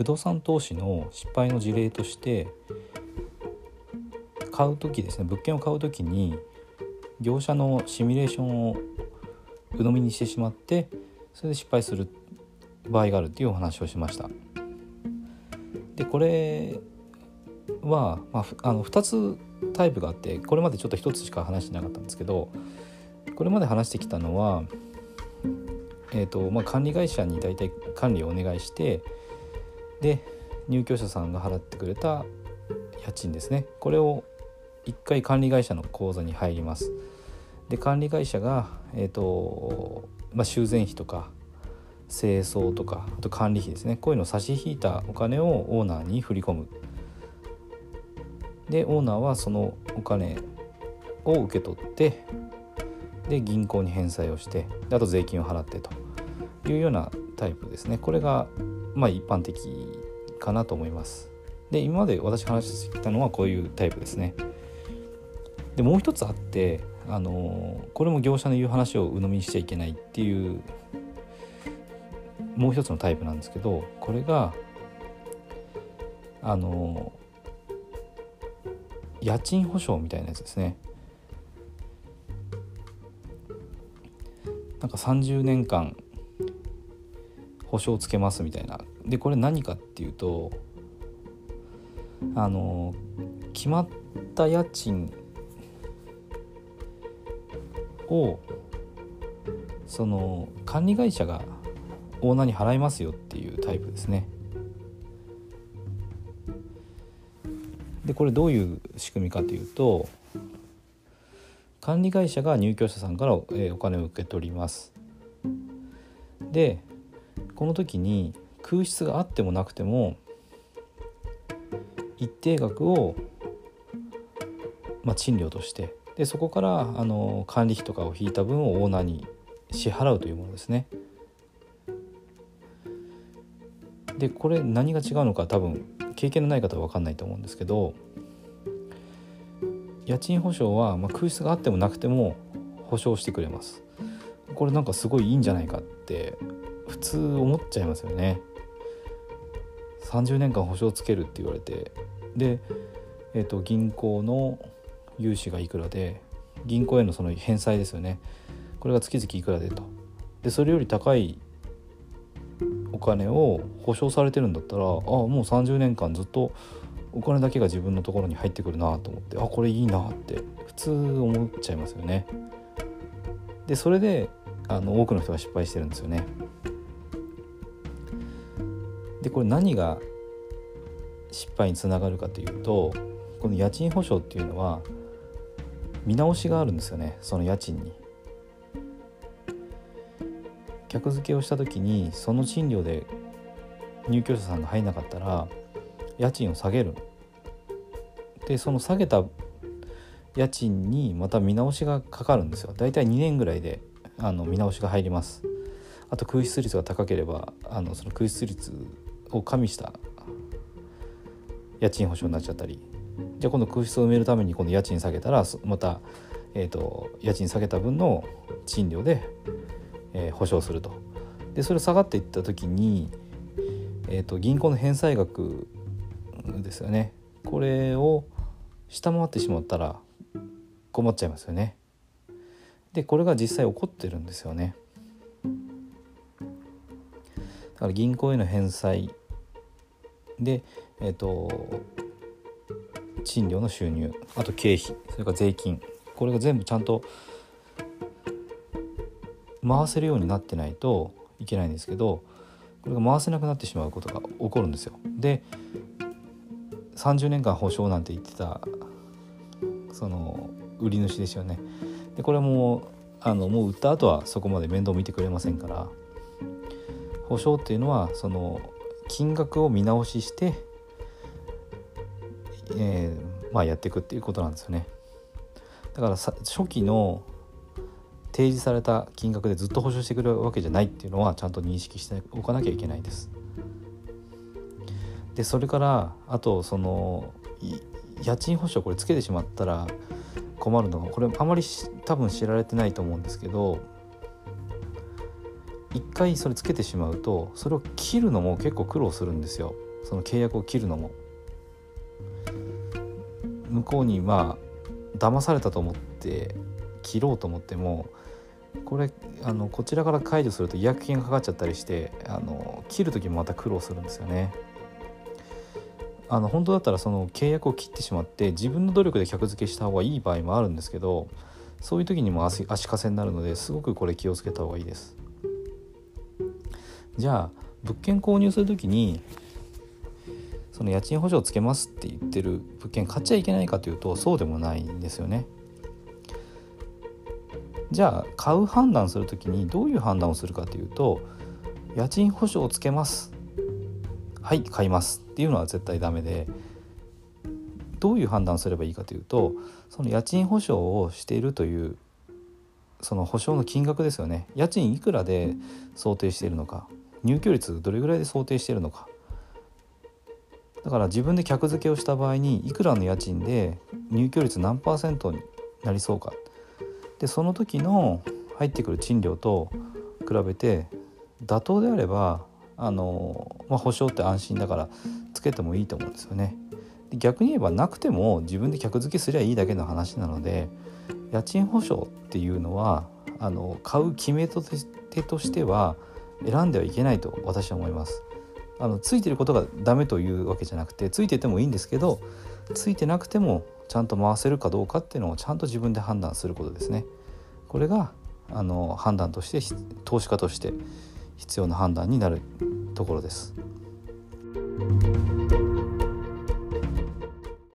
不動産投資の失敗の事例として買う時ですね物件を買う時に業者のシミュレーションを鵜呑みにしてしまってそれで失敗する場合があるっていうお話をしました。でこれは、まあ、あの2つタイプがあってこれまでちょっと1つしか話してなかったんですけどこれまで話してきたのは、えーとまあ、管理会社に大体管理をお願いしてで入居者さんが払ってくれた家賃ですね。これを1回管理会社の口座に入ります。で管理会社が、えーとまあ、修繕費とか清掃とかあと管理費ですね。こういうのを差し引いたお金をオーナーに振り込む。でオーナーはそのお金を受け取ってで銀行に返済をしてであと税金を払ってというようなタイプですね。これがまあ一般的かなと思います。で今まで私話してきたのはこういうタイプですね。でもう一つあってあのこれも業者の言う話を鵜呑みにしちゃいけないっていうもう一つのタイプなんですけどこれがあの家賃保証みたいなやつですね。なんか30年間保証つけますみたいなでこれ何かっていうとあの決まった家賃をその管理会社がオーナーに払いますよっていうタイプですね。でこれどういう仕組みかというと管理会社が入居者さんから、お金を受け取ります。でこの時に空室があってもなくても一定額を、まあ、賃料としてでそこからあの管理費とかを引いた分をオーナーに支払うというものですね。でこれ何が違うのか多分経験のない方は分かんないと思うんですけど家賃保証は、まあ、空室があってもなくても保証してくれますこれなんかすごいいいんじゃないかって普通思っちゃいますよね30年間保証つけるって言われてで、えーと、銀行の融資がいくらで銀行へのその返済ですよねこれが月々いくらでとでそれより高いお金を保証されてるんだったらあもう30年間ずっとお金だけが自分のところに入ってくるなと思ってあこれいいなって普通思っちゃいますよね。でそれであの多くの人が失敗してるんですよね。でこれ何が失敗につながるかというとこの家賃保証っていうのは見直しがあるんですよねその家賃に。客付けをした時にその賃料で入居者さんが入んなかったら家賃を下げる。でその下げた家賃にまた見直しがかかるんですよ。大体2年ぐらいであの見直しが入ります。あと空室率が高ければあのその空室率を加味した家賃保証になっちゃったりじゃあ今度空室を埋めるために今度家賃下げたらまた、えーと家賃下げた分の賃料でえー、保証すると。でそれ下がっていった時に、えーと、銀行の返済額ですよね。これを下回ってしまったら困っちゃいますよね。でこれが実際起こってるんですよね。だから銀行への返済でえっ、ー、と賃料の収入あと経費それから税金これが全部ちゃんと回せるようになってないといけないんですけどこれが回せなくなってしまうことが起こるんですよ。で30年間保証なんて言ってたその売り主ですよね。でこれもあのもう売った後はそこまで面倒見てくれませんから保証っていうのはその金額を見直しして、えー、まあ、やっていくっていうことなんですよね。だから初期の提示された金額でずっと保証してくれるわけじゃないっていうのはちゃんと認識しておかなきゃいけないです。でそれからあとその家賃保証これつけてしまったら困るのがこれあまり多分知られてないと思うんですけど一回それつけてしまうとそれを切るのも結構苦労するんですよ。その契約を切るのも向こうにまあ騙されたと思って切ろうと思ってもこれあのこちらから解除すると違約金がかかっちゃったりしてあの切る時もまた苦労するんですよね。あの本当だったらその契約を切ってしまって自分の努力で客付けした方がいい場合もあるんですけどそういう時にも足足かせになるのですごくこれ気をつけた方がいいです。じゃあ物件購入する時にその家賃保証つけますって言ってる物件買っちゃいけないかというとそうでもないんですよね。じゃあ買う判断する時にどういう判断をするかというと家賃保証をつけます。はい買いますっていうのは絶対ダメでどういう判断すればいいかというとその家賃保証をしているというその保証の金額ですよね。家賃いくらで想定しているのか。入居率どれぐらいで想定しているのかだから自分で客付けをした場合にいくらの家賃で入居率何パーセントになりそうかでその時の入ってくる賃料と比べて妥当であればあの、まあ、保証って安心だからつけてもいいと思うんですよね。で逆に言えばなくても自分で客付けすりゃいいだけの話なので家賃保証っていうのはあの買う決め手としては選んではいけないと私は思います。あのついてることがダメというわけじゃなくてついててもいいんですけどついてなくてもちゃんと回せるかどうかっていうのをちゃんと自分で判断することですね。これがあの判断として投資家として必要な判断になるところです。